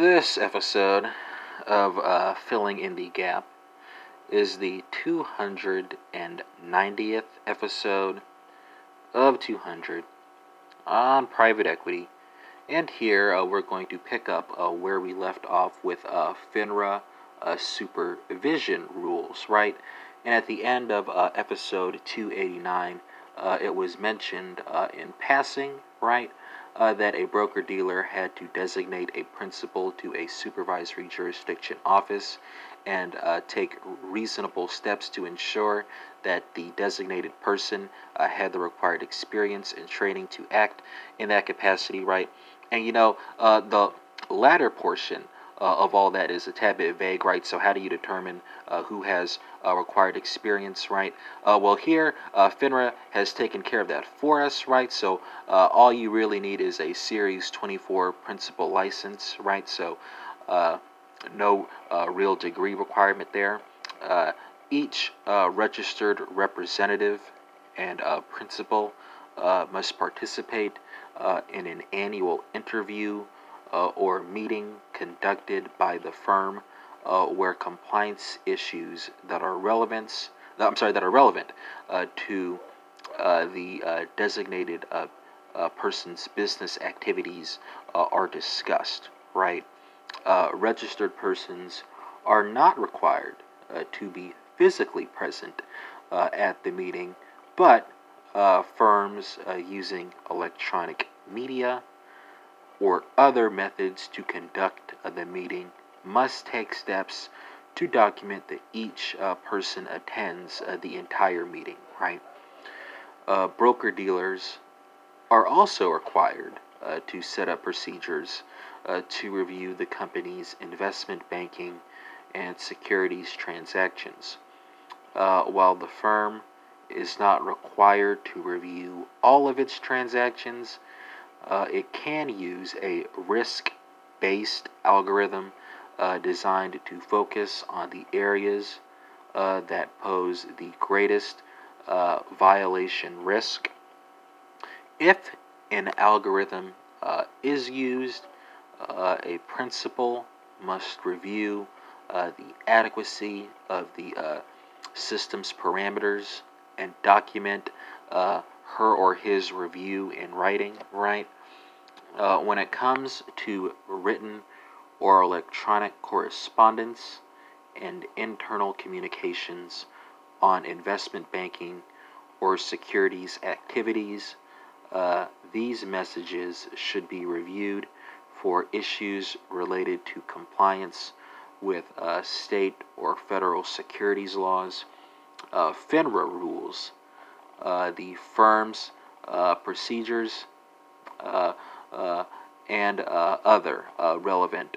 This episode of uh, Filling in the Gap is the 290th episode of 200 on private equity. And here uh, we're going to pick up uh, where we left off with uh, FINRA uh, supervision rules, right? And at the end of uh, episode 289, uh, it was mentioned in passing, right? Uh, that a broker dealer had to designate a principal to a supervisory jurisdiction office and uh, take reasonable steps to ensure that the designated person uh, had the required experience and training to act in that capacity, right? And you know, uh, the latter portion uh, of all that is a tad bit vague, right? So, how do you determine uh, who has uh, required experience, right? Uh, well, here, uh, FINRA has taken care of that for us, right? So, uh, all you really need is a Series 24 principal license, right? So, no real degree requirement there. each registered representative and principal must participate in an annual interview uh, or meeting conducted by the firm uh, where compliance issues that are relevant, I'm sorry, that are relevant uh, to uh, the uh, designated person's business activities are discussed. Right? registered persons are not required to be physically present at the meeting, but firms using electronic media or other methods to conduct the meeting must take steps to document that each uh, person attends uh, the entire meeting, right? Uh, broker dealers are also required uh, to set up procedures uh, to review the company's investment banking and securities transactions. Uh, while the firm is not required to review all of its transactions, uh, it can use a risk based algorithm uh, designed to focus on the areas uh, that pose the greatest uh, violation risk. If an algorithm uh, is used, uh, a principal must review the adequacy of the system's parameters and document her or his review in writing, right? Uh, when it comes to written or electronic correspondence and internal communications on investment banking or securities activities, uh, these messages should be reviewed for issues related to compliance with uh, state or federal securities laws, uh, FINRA rules, Uh, the firm's uh, procedures, uh, uh and uh, other relevant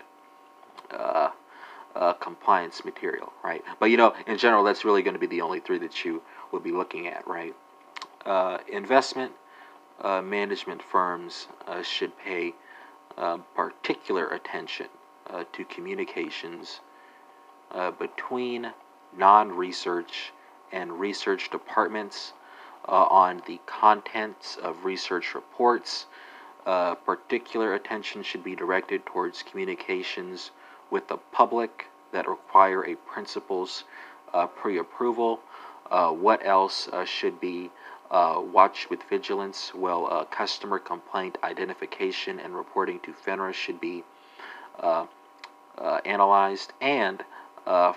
compliance material, right? But you know, in general, that's really going to be the only three that you will be looking at, right? investment management firms should pay particular attention to communications between non research and research departments uh, on the contents of research reports. Uh, particular attention should be directed towards communications with the public that require a principal's uh, pre approval. Uh, what else uh, should be uh, watched with vigilance? Well, customer complaint identification and reporting to FINRA should be analyzed, and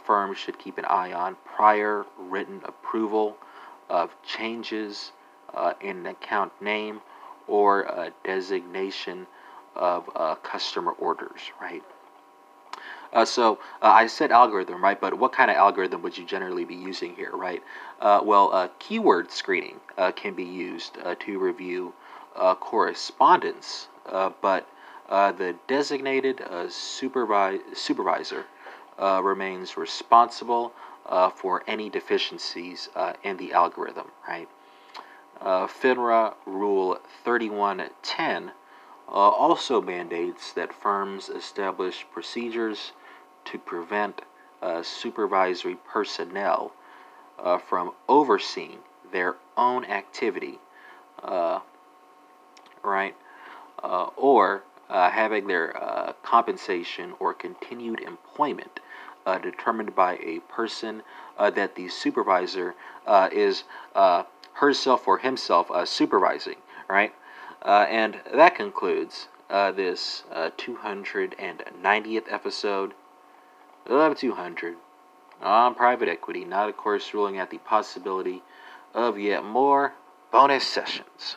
firms should keep an eye on prior written approval of changes uh, in account name or a designation of uh, customer orders, right? Uh, so uh, I said algorithm, right? But what kind of algorithm would you generally be using here, right? Uh, well, uh, keyword screening can be used to review correspondence, but the designated supervi- supervisor remains responsible uh, for any deficiencies uh, in the algorithm, right? Uh, FINRA Rule 3110 uh, also mandates that firms establish procedures to prevent uh, supervisory personnel uh, from overseeing their own activity, right? or having their compensation or continued employment uh, determined by a person uh, that the supervisor uh, is herself or himself supervising, right? and that concludes this 290th episode of 200 on private equity, not, of course, ruling out the possibility of yet more bonus sessions.